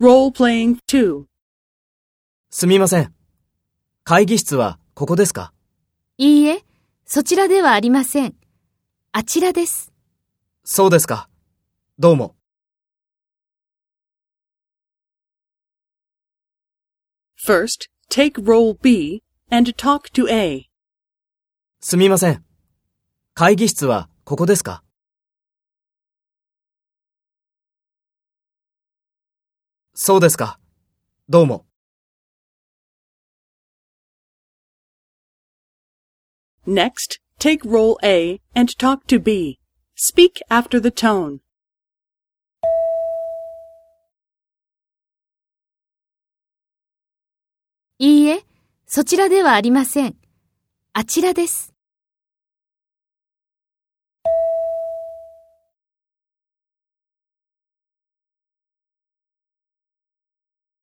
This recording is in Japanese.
Role-playing 2. すみません。会議室はここですか？いいえ、そちらではありません。あちらです。そうですか。どうも。First, take role B and talk to A. すみません。会議室はここですか？そうですか。どうも。Next, take role A and talk to B. Speak after the tone. いいえ、そちらではありません。あちらです。